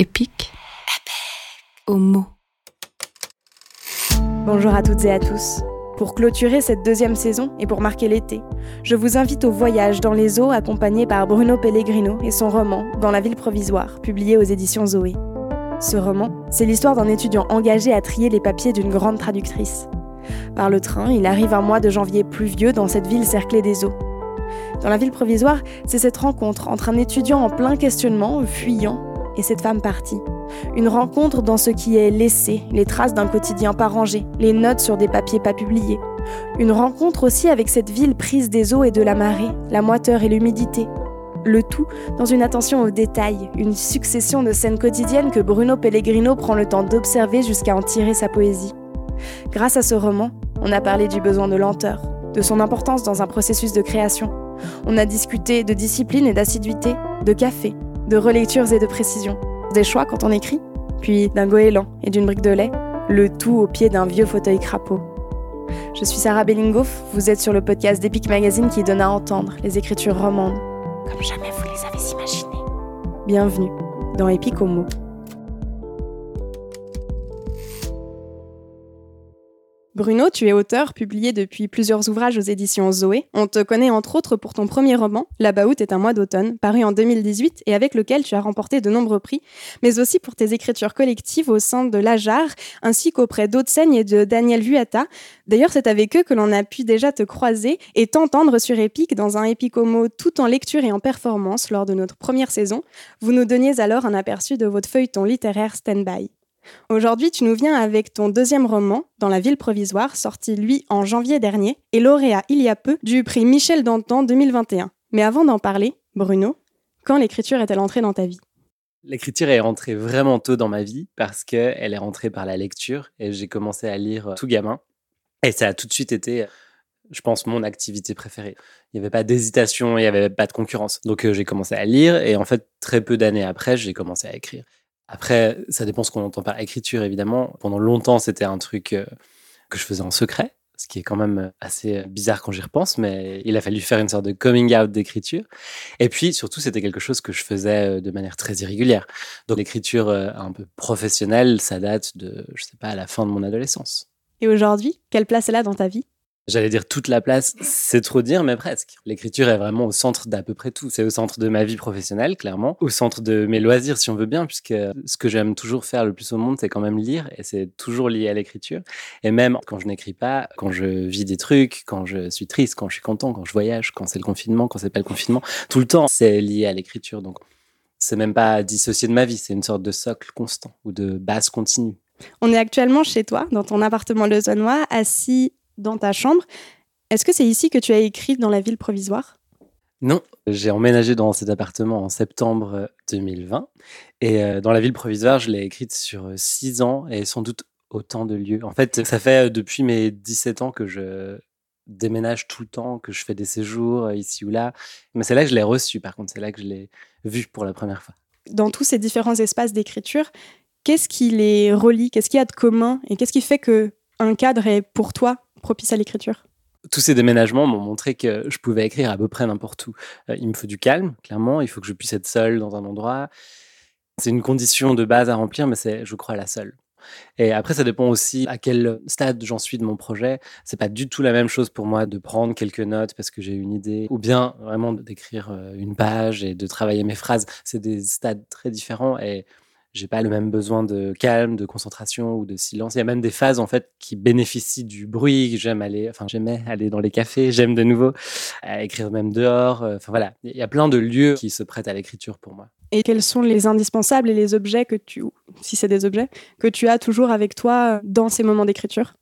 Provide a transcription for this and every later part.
Épique. Au mot. Bonjour à toutes et à tous. Pour clôturer cette deuxième saison et pour marquer l'été, je vous invite au voyage dans les eaux accompagné par Bruno Pellegrino et son roman Dans la ville provisoire, publié aux éditions Zoé. Ce roman, c'est l'histoire d'un étudiant engagé à trier les papiers d'une grande traductrice. Par le train, il arrive un mois de janvier pluvieux dans cette ville cerclée des eaux. Dans la ville provisoire, c'est cette rencontre entre un étudiant en plein questionnement, fuyant, et cette femme partie. Une rencontre dans ce qui est laissé, les traces d'un quotidien pas rangé, les notes sur des papiers pas publiés. Une rencontre aussi avec cette ville prise des eaux et de la marée, la moiteur et l'humidité. Le tout dans une attention aux détails, une succession de scènes quotidiennes que Bruno Pellegrino prend le temps d'observer jusqu'à en tirer sa poésie. Grâce à ce roman, on a parlé du besoin de lenteur, de son importance dans un processus de création. On a discuté de discipline et d'assiduité, de café, de relectures et de précision, des choix quand on écrit, puis d'un goéland et d'une brique de lait, le tout au pied d'un vieux fauteuil crapaud. Je suis Sarah Bellingoff, vous êtes sur le podcast d'Epic Magazine qui donne à entendre les écritures romandes, comme jamais vous les avez imaginées. Bienvenue dans Epic Homo. Bruno, tu es auteur, publié depuis plusieurs ouvrages aux éditions Zoé. On te connaît entre autres pour ton premier roman, La Baout est un mois d'automne, paru en 2018 et avec lequel tu as remporté de nombreux prix, mais aussi pour tes écritures collectives au sein de l'Ajar, ainsi qu'auprès d'Aude-Seigne et de Daniel Vuata. D'ailleurs, c'est avec eux que l'on a pu déjà te croiser et t'entendre sur Epic dans un Epicomo tout en lecture et en performance lors de notre première saison. Vous nous donniez alors un aperçu de votre feuilleton littéraire Stand-by. Aujourd'hui, tu nous viens avec ton deuxième roman, Dans la ville provisoire, sorti lui en janvier dernier et lauréat il y a peu du prix Michel Dantan 2021. Mais avant d'en parler, Bruno, quand l'écriture est-elle entrée dans ta vie? L'écriture est rentrée vraiment tôt dans ma vie parce qu'elle est rentrée par la lecture et j'ai commencé à lire tout gamin. Et ça a tout de suite été, je pense, mon activité préférée. Il n'y avait pas d'hésitation, il n'y avait pas de concurrence. Donc euh, j'ai commencé à lire et en fait, très peu d'années après, j'ai commencé à écrire. Après, ça dépend ce qu'on entend par écriture, évidemment. Pendant longtemps, c'était un truc euh, que je faisais en secret, ce qui est quand même assez bizarre quand j'y repense, mais il a fallu faire une sorte de coming out d'écriture. Et puis, surtout, c'était quelque chose que je faisais euh, de manière très irrégulière. Donc, l'écriture euh, un peu professionnelle, ça date de, je sais pas, à la fin de mon adolescence. Et aujourd'hui, quelle place elle a dans ta vie? J'allais dire toute la place, c'est trop dire, mais presque. L'écriture est vraiment au centre d'à peu près tout. C'est au centre de ma vie professionnelle, clairement, au centre de mes loisirs, si on veut bien, puisque ce que j'aime toujours faire le plus au monde, c'est quand même lire, et c'est toujours lié à l'écriture. Et même quand je n'écris pas, quand je vis des trucs, quand je suis triste, quand je suis content, quand je voyage, quand c'est le confinement, quand c'est pas le confinement, tout le temps, c'est lié à l'écriture. Donc, c'est même pas dissocié de ma vie, c'est une sorte de socle constant ou de base continue. On est actuellement chez toi, dans ton appartement lausannois, assis dans ta chambre. Est-ce que c'est ici que tu as écrit dans la ville provisoire? Non, j'ai emménagé dans cet appartement en septembre 2020 et euh, dans la ville provisoire, je l'ai écrite sur euh, six ans et sans doute autant de lieux. En fait, ça fait euh, depuis mes 17 ans que je déménage tout le temps, que je fais des séjours ici ou là. Mais c'est là que je l'ai reçu, par contre, c'est là que je l'ai vu pour la première fois. Dans tous ces différents espaces d'écriture, qu'est-ce qui les relie? Qu'est-ce qu'il y a de commun? Et qu'est-ce qui fait que un cadre est pour toi propice à l'écriture tous ces déménagements m'ont montré que je pouvais écrire à peu près n'importe où. Euh, il me faut du calme, clairement. Il faut que je puisse être seul dans un endroit. C'est une condition de base à remplir, mais c'est, je crois, la seule. Et après, ça dépend aussi à quel stade j'en suis de mon projet. C'est pas du tout la même chose pour moi de prendre quelques notes parce que j'ai une idée, ou bien vraiment d'écrire euh, une page et de travailler mes phrases. C'est des stades très différents et j'ai pas le même besoin de calme, de concentration ou de silence. Il y a même des phases en fait qui bénéficient du bruit. J'aime aller, enfin j'aimais aller dans les cafés. J'aime de nouveau écrire même dehors. Euh, enfin voilà, il y a plein de lieux qui se prêtent à l'écriture pour moi. Et quels sont les indispensables et les objets que tu, si c'est des objets, que tu as toujours avec toi euh, dans ces moments d'écriture?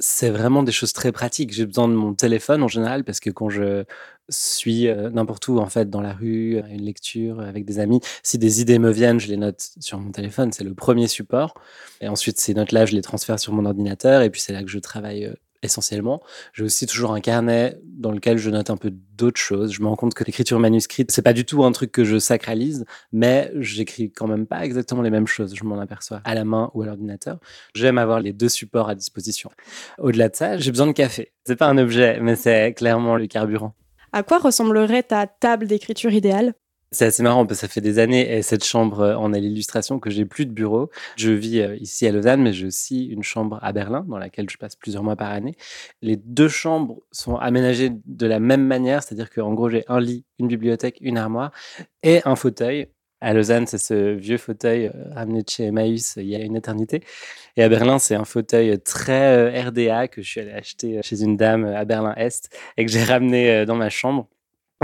C'est vraiment des choses très pratiques. J'ai besoin de mon téléphone en général parce que quand je suis euh, n'importe où en fait dans la rue, à une lecture avec des amis, si des idées me viennent, je les note sur mon téléphone, c'est le premier support. Et ensuite ces notes-là, je les transfère sur mon ordinateur et puis c'est là que je travaille euh, essentiellement. J'ai aussi toujours un carnet dans lequel je note un peu d'autres choses. Je me rends compte que l'écriture manuscrite, c'est pas du tout un truc que je sacralise, mais j'écris quand même pas exactement les mêmes choses. Je m'en aperçois à la main ou à l'ordinateur. J'aime avoir les deux supports à disposition. Au-delà de ça, j'ai besoin de café. C'est pas un objet, mais c'est clairement le carburant. À quoi ressemblerait ta table d'écriture idéale? C'est assez marrant parce que ça fait des années et cette chambre en est l'illustration que j'ai plus de bureau. Je vis ici à Lausanne, mais j'ai aussi une chambre à Berlin dans laquelle je passe plusieurs mois par année. Les deux chambres sont aménagées de la même manière, c'est-à-dire qu'en gros j'ai un lit, une bibliothèque, une armoire et un fauteuil. À Lausanne, c'est ce vieux fauteuil ramené de chez Emmaüs il y a une éternité. Et à Berlin, c'est un fauteuil très RDA que je suis allé acheter chez une dame à Berlin-Est et que j'ai ramené dans ma chambre.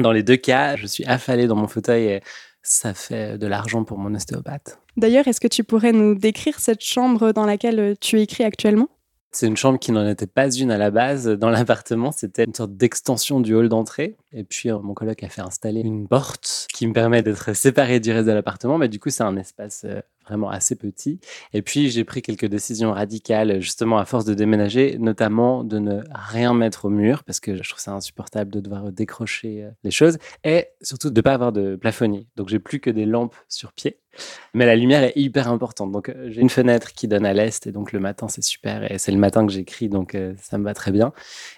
Dans les deux cas, je suis affalé dans mon fauteuil et ça fait de l'argent pour mon ostéopathe. D'ailleurs, est-ce que tu pourrais nous décrire cette chambre dans laquelle tu écris actuellement? C'est une chambre qui n'en était pas une à la base dans l'appartement. C'était une sorte d'extension du hall d'entrée. Et puis, euh, mon coloc a fait installer une porte qui me permet d'être séparé du reste de l'appartement. Mais du coup, c'est un espace euh, vraiment assez petit. Et puis, j'ai pris quelques décisions radicales, justement, à force de déménager, notamment de ne rien mettre au mur, parce que je trouve ça insupportable de devoir décrocher euh, les choses, et surtout de ne pas avoir de plafonnier. Donc, j'ai plus que des lampes sur pied. Mais la lumière est hyper importante. Donc, euh, j'ai une fenêtre qui donne à l'est, et donc le matin, c'est super. Et c'est le matin que j'écris, donc euh, ça me va très bien.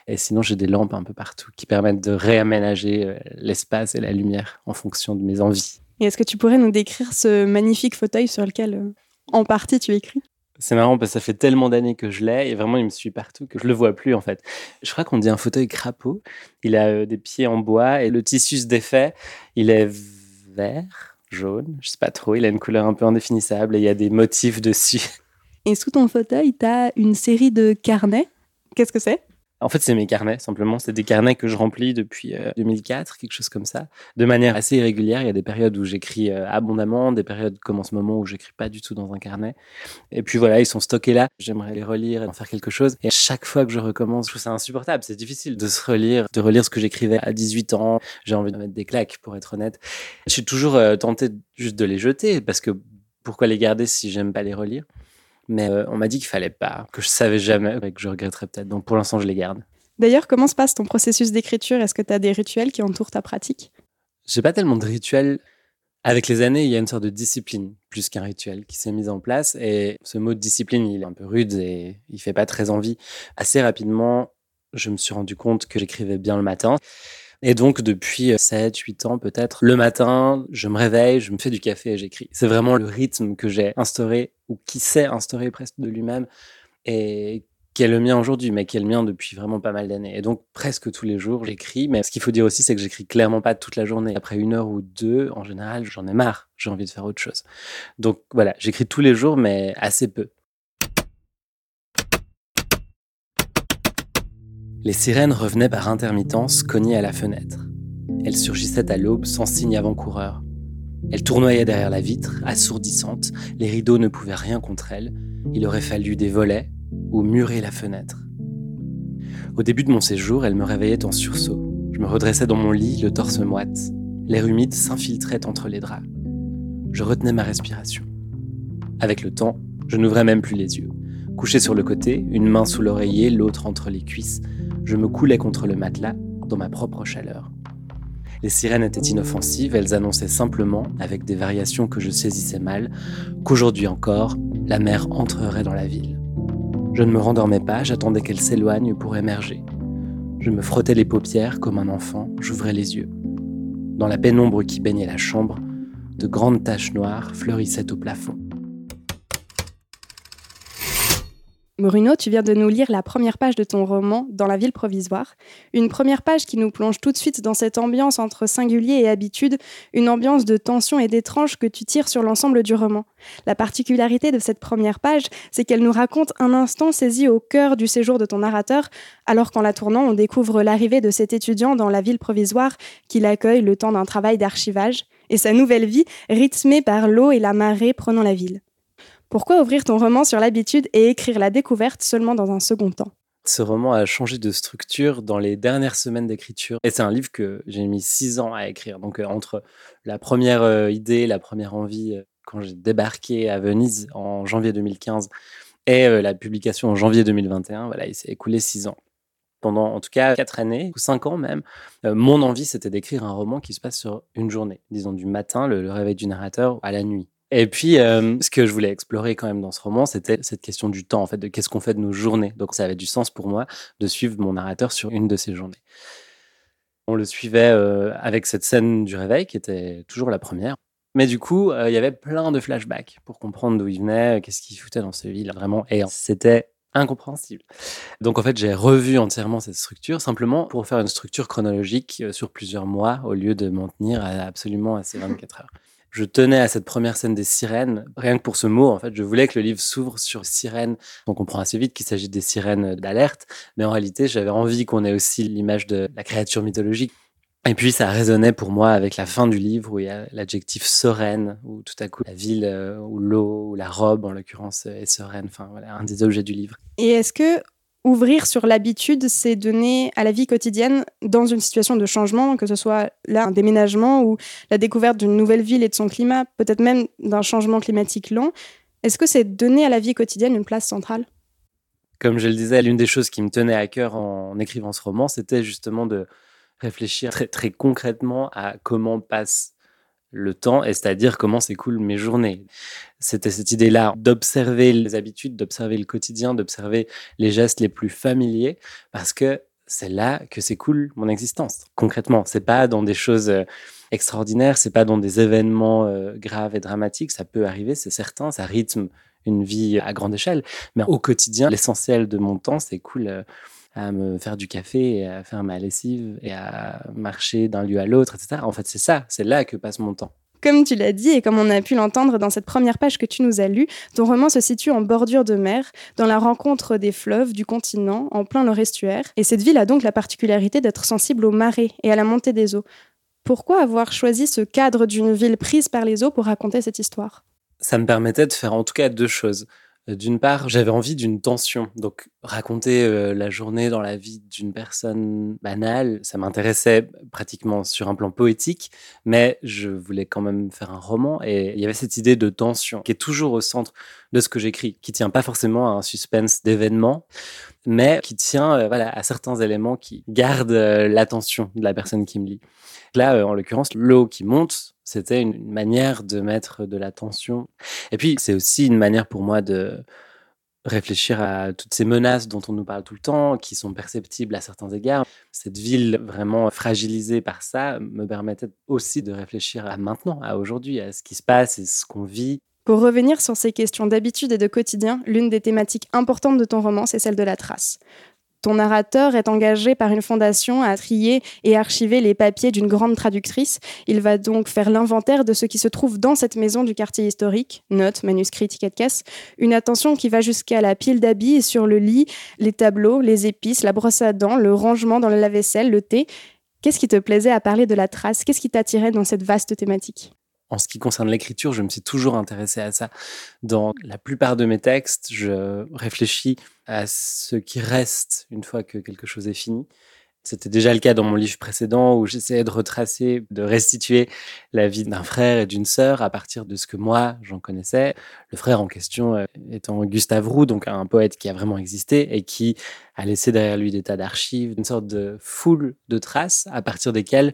Et sinon, j'ai des lampes un peu partout qui permettent de réaménager l'espace et la lumière en fonction de mes envies. Et est-ce que tu pourrais nous décrire ce magnifique fauteuil sur lequel, euh, en partie, tu écris? C'est marrant parce que ça fait tellement d'années que je l'ai et vraiment il me suit partout que je le vois plus en fait. Je crois qu'on dit un fauteuil crapaud. Il a euh, des pieds en bois et le tissu se défait. Il est vert, jaune, je sais pas trop. Il a une couleur un peu indéfinissable et il y a des motifs dessus. Et sous ton fauteuil, tu as une série de carnets. Qu'est-ce que c'est? En fait, c'est mes carnets, simplement. C'est des carnets que je remplis depuis 2004, euh, quelque chose comme ça, de manière assez irrégulière. Il y a des périodes où j'écris euh, abondamment, des périodes comme en ce moment où j'écris pas du tout dans un carnet. Et puis voilà, ils sont stockés là. J'aimerais les relire et en faire quelque chose. Et chaque fois que je recommence, je trouve ça insupportable. C'est difficile de se relire, de relire ce que j'écrivais à 18 ans. J'ai envie de mettre des claques, pour être honnête. Je suis toujours euh, tenté juste de les jeter parce que pourquoi les garder si j'aime pas les relire? Mais euh, on m'a dit qu'il fallait pas, que je savais jamais et que je regretterais peut-être. Donc pour l'instant, je les garde. D'ailleurs, comment se passe ton processus d'écriture? Est-ce que tu as des rituels qui entourent ta pratique? J'ai pas tellement de rituels. Avec les années, il y a une sorte de discipline plus qu'un rituel qui s'est mise en place. Et ce mot de discipline, il est un peu rude et il fait pas très envie. Assez rapidement, je me suis rendu compte que j'écrivais bien le matin. Et donc, depuis 7, 8 ans peut-être, le matin, je me réveille, je me fais du café et j'écris. C'est vraiment le rythme que j'ai instauré, ou qui s'est instauré presque de lui-même, et qui est le mien aujourd'hui, mais qui est le mien depuis vraiment pas mal d'années. Et donc, presque tous les jours, j'écris. Mais ce qu'il faut dire aussi, c'est que j'écris clairement pas toute la journée. Après une heure ou deux, en général, j'en ai marre. J'ai envie de faire autre chose. Donc voilà, j'écris tous les jours, mais assez peu. Les sirènes revenaient par intermittence cognées à la fenêtre. Elles surgissaient à l'aube sans signe avant-coureur. Elles tournoyaient derrière la vitre, assourdissantes, les rideaux ne pouvaient rien contre elles, il aurait fallu des volets ou murer la fenêtre. Au début de mon séjour, elles me réveillaient en sursaut. Je me redressais dans mon lit, le torse moite. L'air humide s'infiltrait entre les draps. Je retenais ma respiration. Avec le temps, je n'ouvrais même plus les yeux. Couché sur le côté, une main sous l'oreiller, l'autre entre les cuisses, je me coulais contre le matelas dans ma propre chaleur. Les sirènes étaient inoffensives, elles annonçaient simplement, avec des variations que je saisissais mal, qu'aujourd'hui encore, la mer entrerait dans la ville. Je ne me rendormais pas, j'attendais qu'elle s'éloigne pour émerger. Je me frottais les paupières comme un enfant, j'ouvrais les yeux. Dans la pénombre qui baignait la chambre, de grandes taches noires fleurissaient au plafond. Bruno, tu viens de nous lire la première page de ton roman Dans la ville provisoire. Une première page qui nous plonge tout de suite dans cette ambiance entre singulier et habitude, une ambiance de tension et d'étrange que tu tires sur l'ensemble du roman. La particularité de cette première page, c'est qu'elle nous raconte un instant saisi au cœur du séjour de ton narrateur, alors qu'en la tournant, on découvre l'arrivée de cet étudiant dans la ville provisoire qui l'accueille le temps d'un travail d'archivage, et sa nouvelle vie rythmée par l'eau et la marée prenant la ville. Pourquoi ouvrir ton roman sur l'habitude et écrire la découverte seulement dans un second temps? Ce roman a changé de structure dans les dernières semaines d'écriture. Et c'est un livre que j'ai mis six ans à écrire. Donc, euh, entre la première euh, idée, la première envie, euh, quand j'ai débarqué à Venise en janvier 2015, et la publication en janvier 2021, voilà, il s'est écoulé six ans. Pendant en tout cas quatre années, ou cinq ans même, mon envie, c'était d'écrire un roman qui se passe sur une journée, disons du matin, le réveil du narrateur, à la nuit. Et puis, euh, ce que je voulais explorer quand même dans ce roman, c'était cette question du temps, en fait, de qu'est-ce qu'on fait de nos journées. Donc, ça avait du sens pour moi de suivre mon narrateur sur une de ces journées. On le suivait euh, avec cette scène du réveil qui était toujours la première. Mais du coup, euh, il y avait plein de flashbacks pour comprendre d'où il venait, qu'est-ce qu'il foutait dans ce ville, vraiment. Et c'était incompréhensible. Donc en fait, j'ai revu entièrement cette structure simplement pour faire une structure chronologique sur plusieurs mois au lieu de m'en tenir à absolument à ces 24 heures. Je tenais à cette première scène des sirènes, rien que pour ce mot, en fait, je voulais que le livre s'ouvre sur sirènes. On comprend assez vite qu'il s'agit des sirènes d'alerte, mais en réalité, j'avais envie qu'on ait aussi l'image de la créature mythologique. Et puis ça résonnait pour moi avec la fin du livre où il y a l'adjectif sereine, où tout à coup la ville euh, ou l'eau ou la robe en l'occurrence est sereine, enfin voilà, un des objets du livre. Et est-ce que ouvrir sur l'habitude, c'est donner à la vie quotidienne dans une situation de changement, que ce soit là un déménagement ou la découverte d'une nouvelle ville et de son climat, peut-être même d'un changement climatique lent, est-ce que c'est donner à la vie quotidienne une place centrale? Comme je le disais, l'une des choses qui me tenait à cœur en écrivant ce roman, c'était justement de réfléchir très, très concrètement à comment passe le temps, et c'est-à-dire comment s'écoulent mes journées. C'était cette idée-là d'observer les habitudes, d'observer le quotidien, d'observer les gestes les plus familiers, parce que c'est là que s'écoule mon existence. Concrètement, c'est pas dans des choses euh, extraordinaires, c'est pas dans des événements euh, graves et dramatiques. Ça peut arriver, c'est certain, ça rythme une vie à grande échelle, mais au quotidien, l'essentiel de mon temps s'écoule. À me faire du café, et à faire ma lessive et à marcher d'un lieu à l'autre, etc. En fait, c'est ça, c'est là que passe mon temps. Comme tu l'as dit et comme on a pu l'entendre dans cette première page que tu nous as lue, ton roman se situe en bordure de mer, dans la rencontre des fleuves, du continent, en plein leur estuaire. Et cette ville a donc la particularité d'être sensible aux marées et à la montée des eaux. Pourquoi avoir choisi ce cadre d'une ville prise par les eaux pour raconter cette histoire? Ça me permettait de faire en tout cas deux choses. D'une part, j'avais envie d'une tension. Donc, raconter euh, la journée dans la vie d'une personne banale, ça m'intéressait pratiquement sur un plan poétique, mais je voulais quand même faire un roman. Et il y avait cette idée de tension qui est toujours au centre de ce que j'écris, qui tient pas forcément à un suspense d'événements, mais qui tient euh, à certains éléments qui gardent l'attention de la personne qui me lit. Là, en l'occurrence, l'eau qui monte, c'était une manière de mettre de la tension. Et puis, c'est aussi une manière pour moi de réfléchir à toutes ces menaces dont on nous parle tout le temps, qui sont perceptibles à certains égards. Cette ville vraiment fragilisée par ça me permettait aussi de réfléchir à maintenant, à aujourd'hui, à ce qui se passe et ce qu'on vit. Pour revenir sur ces questions d'habitude et de quotidien, l'une des thématiques importantes de ton roman, c'est celle de la trace. Ton narrateur est engagé par une fondation à trier et archiver les papiers d'une grande traductrice. Il va donc faire l'inventaire de ce qui se trouve dans cette maison du quartier historique, notes, manuscrits, tickets de caisse. Une attention qui va jusqu'à la pile d'habits sur le lit, les tableaux, les épices, la brosse à dents, le rangement dans le lave-vaisselle, le thé. Qu'est-ce qui te plaisait à parler de la trace? Qu'est-ce qui t'attirait dans cette vaste thématique? En ce qui concerne l'écriture, je me suis toujours intéressé à ça. Dans la plupart de mes textes, je réfléchis à ce qui reste une fois que quelque chose est fini. C'était déjà le cas dans mon livre précédent où j'essayais de retracer, de restituer la vie d'un frère et d'une sœur à partir de ce que moi j'en connaissais. Le frère en question euh, étant Gustave Roux, donc un poète qui a vraiment existé et qui a laissé derrière lui des tas d'archives, une sorte de foule de traces à partir desquelles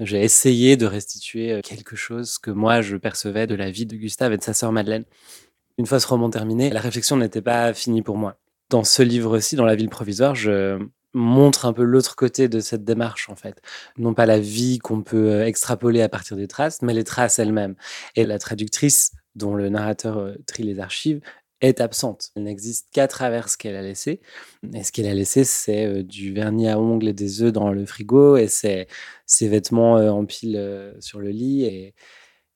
j'ai essayé de restituer euh, quelque chose que moi je percevais de la vie de Gustave et de sa sœur Madeleine. Une fois ce roman terminé, la réflexion n'était pas finie pour moi. Dans ce livre-ci, dans La ville provisoire, je montre un peu l'autre côté de cette démarche en fait. Non pas la vie qu'on peut euh, extrapoler à partir des traces, mais les traces elles-mêmes. Et la traductrice dont le narrateur euh, trie les archives est absente. Elle n'existe qu'à travers ce qu'elle a laissé. Et ce qu'elle a laissé, c'est euh, du vernis à ongles et des œufs dans le frigo et c'est ses vêtements euh, en pile euh, sur le lit. Et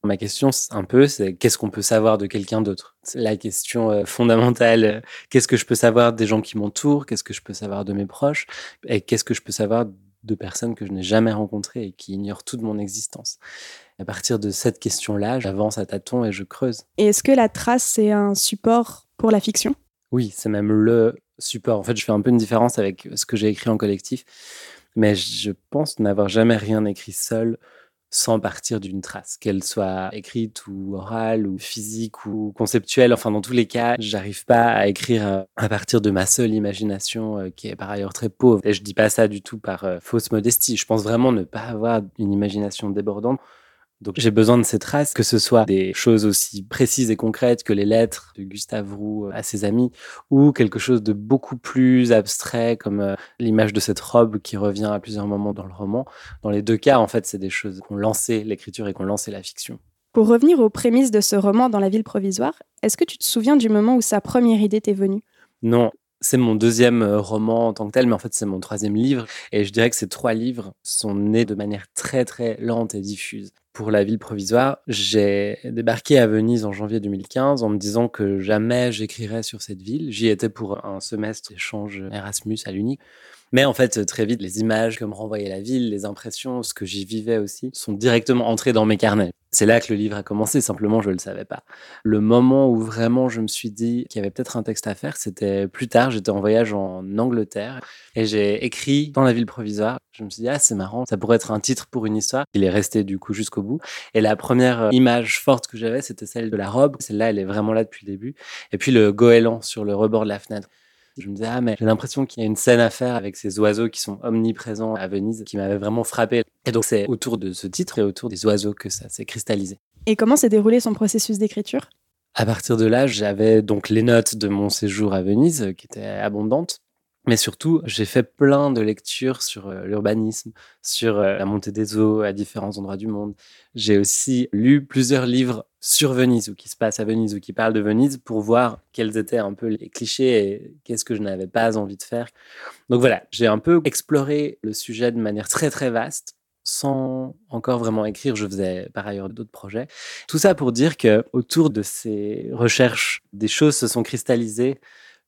ma question, un peu, c'est qu'est-ce qu'on peut savoir de quelqu'un d'autre? La question fondamentale. Qu'est-ce que je peux savoir des gens qui m'entourent? Qu'est-ce que je peux savoir de mes proches? Et qu'est-ce que je peux savoir de personnes que je n'ai jamais rencontrées et qui ignorent toute mon existence? À partir de cette question-là, j'avance à tâtons et je creuse. Et est-ce que la trace, c'est un support pour la fiction? Oui, c'est même le support. En fait, je fais un peu une différence avec ce que j'ai écrit en collectif, mais je pense n'avoir jamais rien écrit seul sans partir d'une trace, qu'elle soit écrite ou orale ou physique ou conceptuelle. Enfin, dans tous les cas, j'arrive pas à écrire euh, à partir de ma seule imagination, euh, qui est par ailleurs très pauvre. Et je dis pas ça du tout par euh, fausse modestie. Je pense vraiment ne pas avoir une imagination débordante Donc j'ai besoin de ces traces, que ce soit des choses aussi précises et concrètes que les lettres de Gustave Roux à ses amis, ou quelque chose de beaucoup plus abstrait, comme euh, l'image de cette robe qui revient à plusieurs moments dans le roman. Dans les deux cas, en fait, c'est des choses qui ont lancé l'écriture et qui ont lancé la fiction. Pour revenir aux prémices de ce roman dans la ville provisoire, est-ce que tu te souviens du moment où sa première idée t'est venue? Non, c'est mon deuxième euh, roman en tant que tel, mais en fait, c'est mon troisième livre. Et je dirais que ces trois livres sont nés de manière très, très lente et diffuse. Pour la ville provisoire, j'ai débarqué à Venise en janvier 2015 en me disant que jamais j'écrirais sur cette ville. J'y étais pour un semestre d'échange Erasmus à l'UNIC. Mais en fait, très vite, les images que me renvoyait la ville, les impressions, ce que j'y vivais aussi, sont directement entrées dans mes carnets. C'est là que le livre a commencé, simplement je ne le savais pas. Le moment où vraiment je me suis dit qu'il y avait peut-être un texte à faire, c'était plus tard, j'étais en voyage en Angleterre et j'ai écrit dans la ville provisoire. Je me suis dit, ah c'est marrant, ça pourrait être un titre pour une histoire. Il est resté du coup jusqu'au bout. Et la première image forte que j'avais, c'était celle de la robe. Celle-là, elle est vraiment là depuis le début. Et puis le goéland sur le rebord de la fenêtre. Je me disais, ah, mais j'ai l'impression qu'il y a une scène à faire avec ces oiseaux qui sont omniprésents à Venise, qui m'avait vraiment frappé. Et donc, c'est autour de ce titre et autour des oiseaux que ça s'est cristallisé. Et comment s'est déroulé son processus d'écriture? À partir de là, j'avais donc les notes de mon séjour à Venise, qui étaient abondantes. Mais surtout, j'ai fait plein de lectures sur euh, l'urbanisme, sur euh, la montée des eaux à différents endroits du monde. J'ai aussi lu plusieurs livres sur Venise ou qui se passent à Venise ou qui parlent de Venise pour voir quels étaient un peu les clichés et qu'est-ce que je n'avais pas envie de faire. Donc voilà, j'ai un peu exploré le sujet de manière très très vaste sans encore vraiment écrire, je faisais par ailleurs d'autres projets. Tout ça pour dire que autour de ces recherches, des choses se sont cristallisées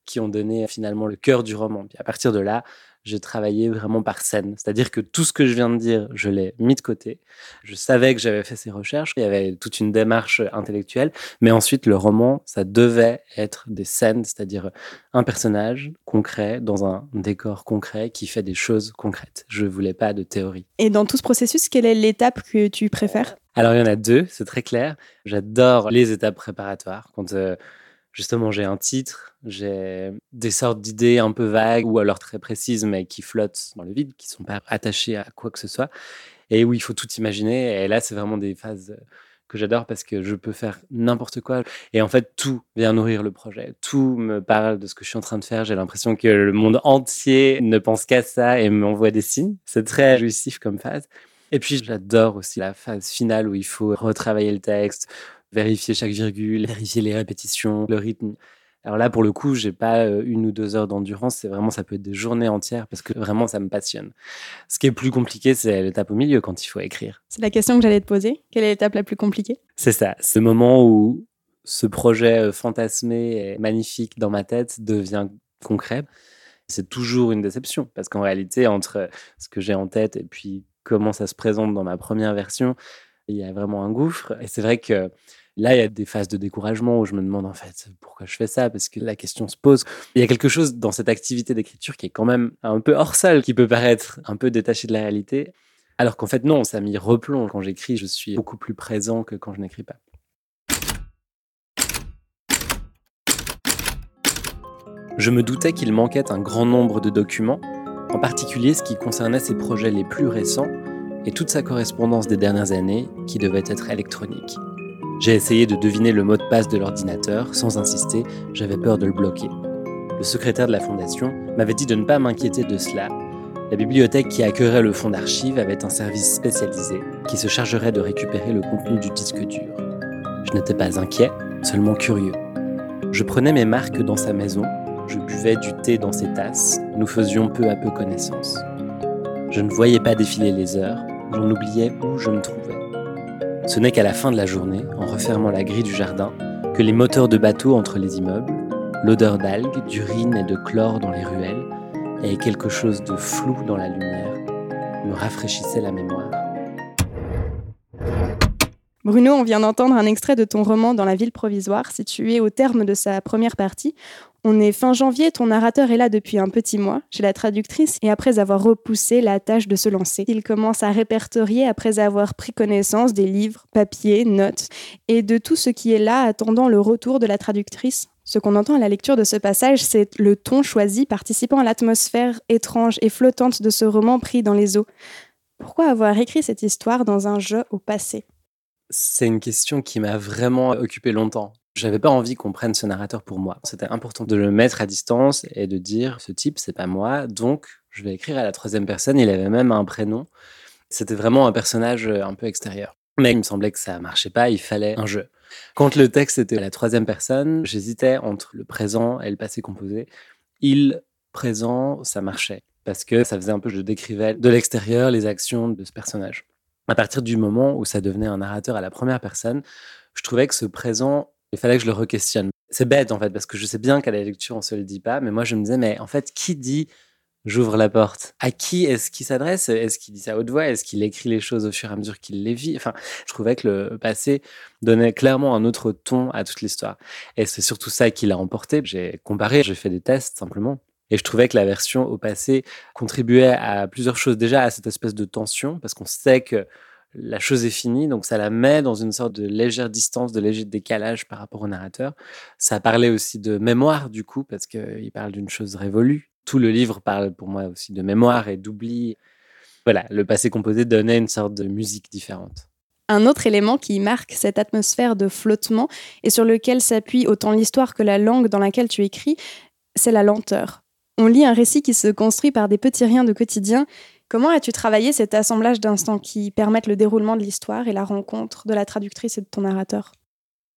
qui ont donné finalement le cœur du roman. Puis à partir de là, j'ai travaillé vraiment par scène. C'est-à-dire que tout ce que je viens de dire, je l'ai mis de côté. Je savais que j'avais fait ces recherches. Il y avait toute une démarche intellectuelle. Mais ensuite, le roman, ça devait être des scènes, c'est-à-dire un personnage concret dans un décor concret qui fait des choses concrètes. Je voulais pas de théorie. Et dans tout ce processus, quelle est l'étape que tu préfères? Alors, il y en a deux, c'est très clair. J'adore les étapes préparatoires. Quand euh, justement j'ai un titre, j'ai des sortes d'idées un peu vagues ou alors très précises mais qui flottent dans le vide, qui sont pas attachées à quoi que ce soit et où il faut tout imaginer. Et là, c'est vraiment des phases que j'adore parce que je peux faire n'importe quoi et en fait tout vient nourrir le projet. Tout me parle de ce que je suis en train de faire. J'ai l'impression que le monde entier ne pense qu'à ça et m'envoie des signes. C'est très jouissif comme phase. Et puis j'adore aussi la phase finale où il faut retravailler le texte, vérifier chaque virgule, vérifier les répétitions, le rythme. Alors là, pour le coup, j'ai pas euh, une ou deux heures d'endurance. C'est vraiment, ça peut être des journées entières parce que vraiment, ça me passionne. Ce qui est plus compliqué, c'est l'étape au milieu quand il faut écrire. C'est la question que j'allais te poser. Quelle est l'étape la plus compliquée? C'est ça. Ce moment où ce projet euh, fantasmé et magnifique dans ma tête devient concret. C'est toujours une déception parce qu'en réalité, entre ce que j'ai en tête et puis comment ça se présente dans ma première version, il y a vraiment un gouffre. Et c'est vrai que Là, il y a des phases de découragement où je me demande en fait pourquoi je fais ça, parce que la question se pose. Il y a quelque chose dans cette activité d'écriture qui est quand même un peu hors sol, qui peut paraître un peu détaché de la réalité. Alors qu'en fait, non, ça m'y replonge. Quand j'écris, je suis beaucoup plus présent que quand je n'écris pas. Je me doutais qu'il manquait un grand nombre de documents, en particulier ce qui concernait ses projets les plus récents et toute sa correspondance des dernières années qui devait être électronique. J'ai essayé de deviner le mot de passe de l'ordinateur sans insister, j'avais peur de le bloquer. Le secrétaire de la fondation m'avait dit de ne pas m'inquiéter de cela. La bibliothèque qui accueillerait le fonds d'archives avait un service spécialisé qui se chargerait de récupérer le contenu du disque dur. Je n'étais pas inquiet, seulement curieux. Je prenais mes marques dans sa maison, je buvais du thé dans ses tasses, nous faisions peu à peu connaissance. Je ne voyais pas défiler les heures, j'en oubliais où je me trouvais. Ce n'est qu'à la fin de la journée, en refermant la grille du jardin, que les moteurs de bateaux entre les immeubles, l'odeur d'algues, d'urine et de chlore dans les ruelles, et quelque chose de flou dans la lumière, me rafraîchissaient la mémoire. Bruno, on vient d'entendre un extrait de ton roman Dans la ville provisoire, situé au terme de sa première partie. On est fin janvier, ton narrateur est là depuis un petit mois chez la traductrice et après avoir repoussé la tâche de se lancer, il commence à répertorier après avoir pris connaissance des livres, papiers, notes et de tout ce qui est là attendant le retour de la traductrice. Ce qu'on entend à la lecture de ce passage, c'est le ton choisi participant à l'atmosphère étrange et flottante de ce roman pris dans les eaux. Pourquoi avoir écrit cette histoire dans un jeu au passé? C'est une question qui m'a vraiment occupé longtemps. J'avais pas envie qu'on prenne ce narrateur pour moi. C'était important de le mettre à distance et de dire ce type, c'est pas moi, donc je vais écrire à la troisième personne. Il avait même un prénom. C'était vraiment un personnage un peu extérieur. Mais il me semblait que ça marchait pas, il fallait un jeu. Quand le texte était à la troisième personne, j'hésitais entre le présent et le passé composé. Il, présent, ça marchait parce que ça faisait un peu, je décrivais de l'extérieur les actions de ce personnage. À partir du moment où ça devenait un narrateur à la première personne, je trouvais que ce présent, il fallait que je le re-questionne. C'est bête en fait, parce que je sais bien qu'à la lecture on se le dit pas, mais moi je me disais, mais en fait, qui dit j'ouvre la porte À qui est-ce qu'il s'adresse? Est-ce qu'il dit ça haute voix? Est-ce qu'il écrit les choses au fur et à mesure qu'il les vit? Enfin, je trouvais que le passé donnait clairement un autre ton à toute l'histoire. Et c'est surtout ça qui l'a emporté. J'ai comparé, j'ai fait des tests simplement. Et je trouvais que la version au passé contribuait à plusieurs choses. Déjà à cette espèce de tension, parce qu'on sait que la chose est finie, donc ça la met dans une sorte de légère distance, de léger décalage par rapport au narrateur. Ça parlait aussi de mémoire, du coup, parce qu'il parle d'une chose révolue. Tout le livre parle pour moi aussi de mémoire et d'oubli. Voilà, le passé composé donnait une sorte de musique différente. Un autre élément qui marque cette atmosphère de flottement et sur lequel s'appuie autant l'histoire que la langue dans laquelle tu écris, c'est la lenteur. On lit un récit qui se construit par des petits riens de quotidien. Comment as-tu travaillé cet assemblage d'instants qui permettent le déroulement de l'histoire et la rencontre de la traductrice et de ton narrateur?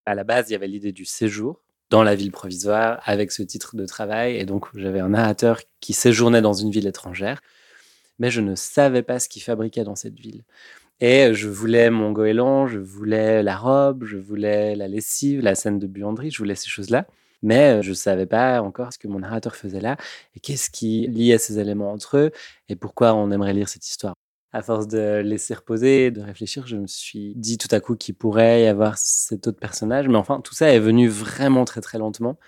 À la base, il y avait l'idée du séjour dans la ville provisoire avec ce titre de travail. Et donc, j'avais un narrateur qui séjournait dans une ville étrangère, mais je ne savais pas ce qu'il fabriquait dans cette ville. Et je voulais mon goéland, je voulais la robe, je voulais la lessive, la scène de buanderie, je voulais ces choses-là mais je ne savais pas encore ce que mon narrateur faisait là et qu'est-ce qui liait ces éléments entre eux et pourquoi on aimerait lire cette histoire. À force de laisser reposer, de réfléchir, je me suis dit tout à coup qu'il pourrait y avoir cet autre personnage, mais enfin tout ça est venu vraiment très très lentement,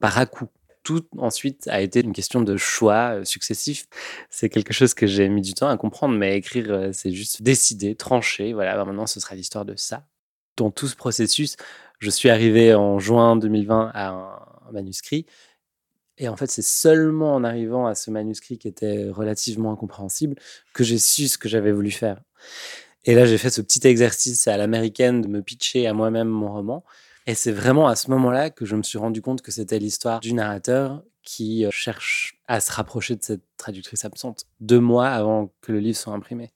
par à coup. Tout ensuite a été une question de choix successifs. C'est quelque chose que j'ai mis du temps à comprendre, mais écrire, c'est juste décider, trancher. Voilà, bah, maintenant ce sera l'histoire de ça. Dans tout ce processus, je suis arrivé en juin 2020 à un, manuscrit. Et en fait, c'est seulement en arrivant à ce manuscrit qui était relativement incompréhensible que j'ai su ce que j'avais voulu faire. Et là, j'ai fait ce petit exercice à l'américaine de me pitcher à moi-même mon roman. Et c'est vraiment à ce moment-là que je me suis rendu compte que c'était l'histoire du narrateur qui euh, cherche à se rapprocher de cette traductrice absente, deux mois avant que le livre soit imprimé.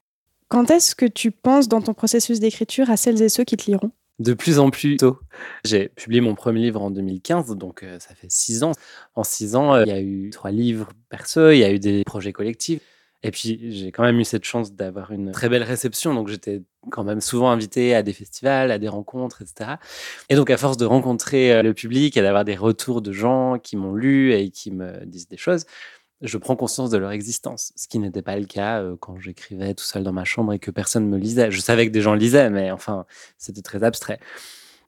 Quand est-ce que tu penses dans ton processus d'écriture à celles et ceux qui te liront? De plus en plus tôt. J'ai publié mon premier livre en 2015, donc euh, ça fait six ans. En six ans, euh, il y a eu trois livres perso, il y a eu des projets collectifs. Et puis, j'ai quand même eu cette chance d'avoir une très belle réception. Donc, j'étais quand même souvent invité à des festivals, à des rencontres, etc. Et donc, à force de rencontrer euh, le public et d'avoir des retours de gens qui m'ont lu et qui me disent des choses, je prends conscience de leur existence, ce qui n'était pas le cas euh, quand j'écrivais tout seul dans ma chambre et que personne me lisait. Je savais que des gens lisaient, mais enfin, c'était très abstrait.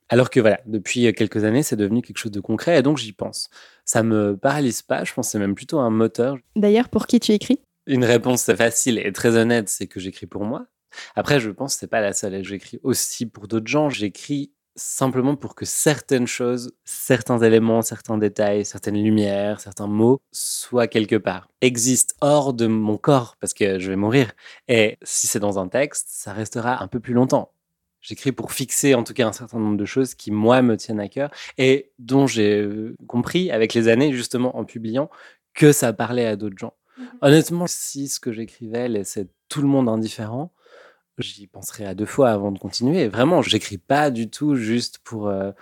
Alors que voilà, depuis euh, quelques années, c'est devenu quelque chose de concret et donc j'y pense. Ça me paralyse pas, je pense que c'est même plutôt un moteur. D'ailleurs, pour qui tu écris? Une réponse facile et très honnête, c'est que j'écris pour moi. Après, je pense que c'est pas la seule. J'écris aussi pour d'autres gens. J'écris simplement pour que certaines choses, certains éléments, certains détails, certaines lumières, certains mots soient quelque part, existent hors de mon corps parce que je vais mourir. Et si c'est dans un texte, ça restera un peu plus longtemps. J'écris pour fixer en tout cas un certain nombre de choses qui, moi, me tiennent à cœur et dont j'ai euh, compris avec les années, justement, en publiant, que ça parlait à d'autres gens. Mmh Honnêtement, si ce que j'écrivais laissait tout le monde indifférent, j'y penserai à deux fois avant de continuer. vraiment, j'écris pas du tout juste pour euh,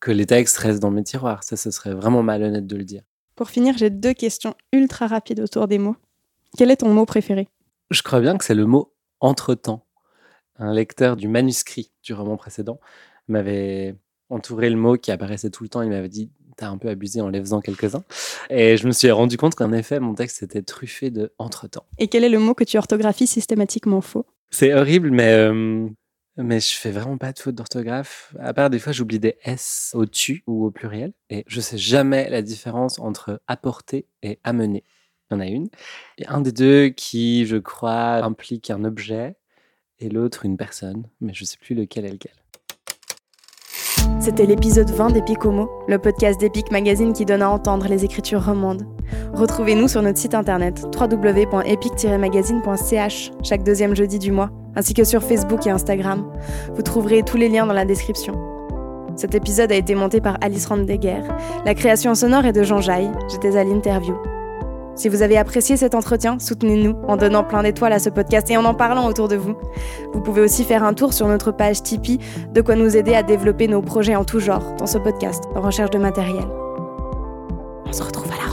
que les textes restent dans mes tiroirs. Ça, ce serait vraiment malhonnête de le dire. Pour finir, j'ai deux questions ultra rapides autour des mots. Quel est ton mot préféré? Je crois bien que c'est le mot entre-temps. Un lecteur du manuscrit du roman précédent m'avait entouré le mot qui apparaissait tout le temps. Il m'avait dit T'as un peu abusé en les faisant quelques-uns. Et je me suis rendu compte qu'en effet, mon texte était truffé de entre-temps. Et quel est le mot que tu orthographies systématiquement faux? C'est horrible, mais, euh, mais je fais vraiment pas de faute d'orthographe. À part des fois, j'oublie des S au-dessus ou au pluriel. Et je sais jamais la différence entre apporter et amener. Il y en a une. Et un des deux qui, je crois, implique un objet et l'autre une personne, mais je sais plus lequel est lequel. C'était l'épisode 20 d'Epic Homo, le podcast d'Epic Magazine qui donne à entendre les écritures romandes. Retrouvez-nous sur notre site internet www.epic-magazine.ch chaque deuxième jeudi du mois. ainsi que sur Facebook et Instagram. Vous trouverez tous les liens dans la description. Cet épisode a été monté par Alice Randeguer. La création sonore est de Jean Jaille. J'étais à l'interview. Si vous avez apprécié cet entretien, soutenez-nous en donnant plein d'étoiles à ce podcast et en en parlant autour de vous. Vous pouvez aussi faire un tour sur notre page Tipeee, de quoi nous aider à développer nos projets en tout genre dans ce podcast, en recherche de matériel. On se retrouve à la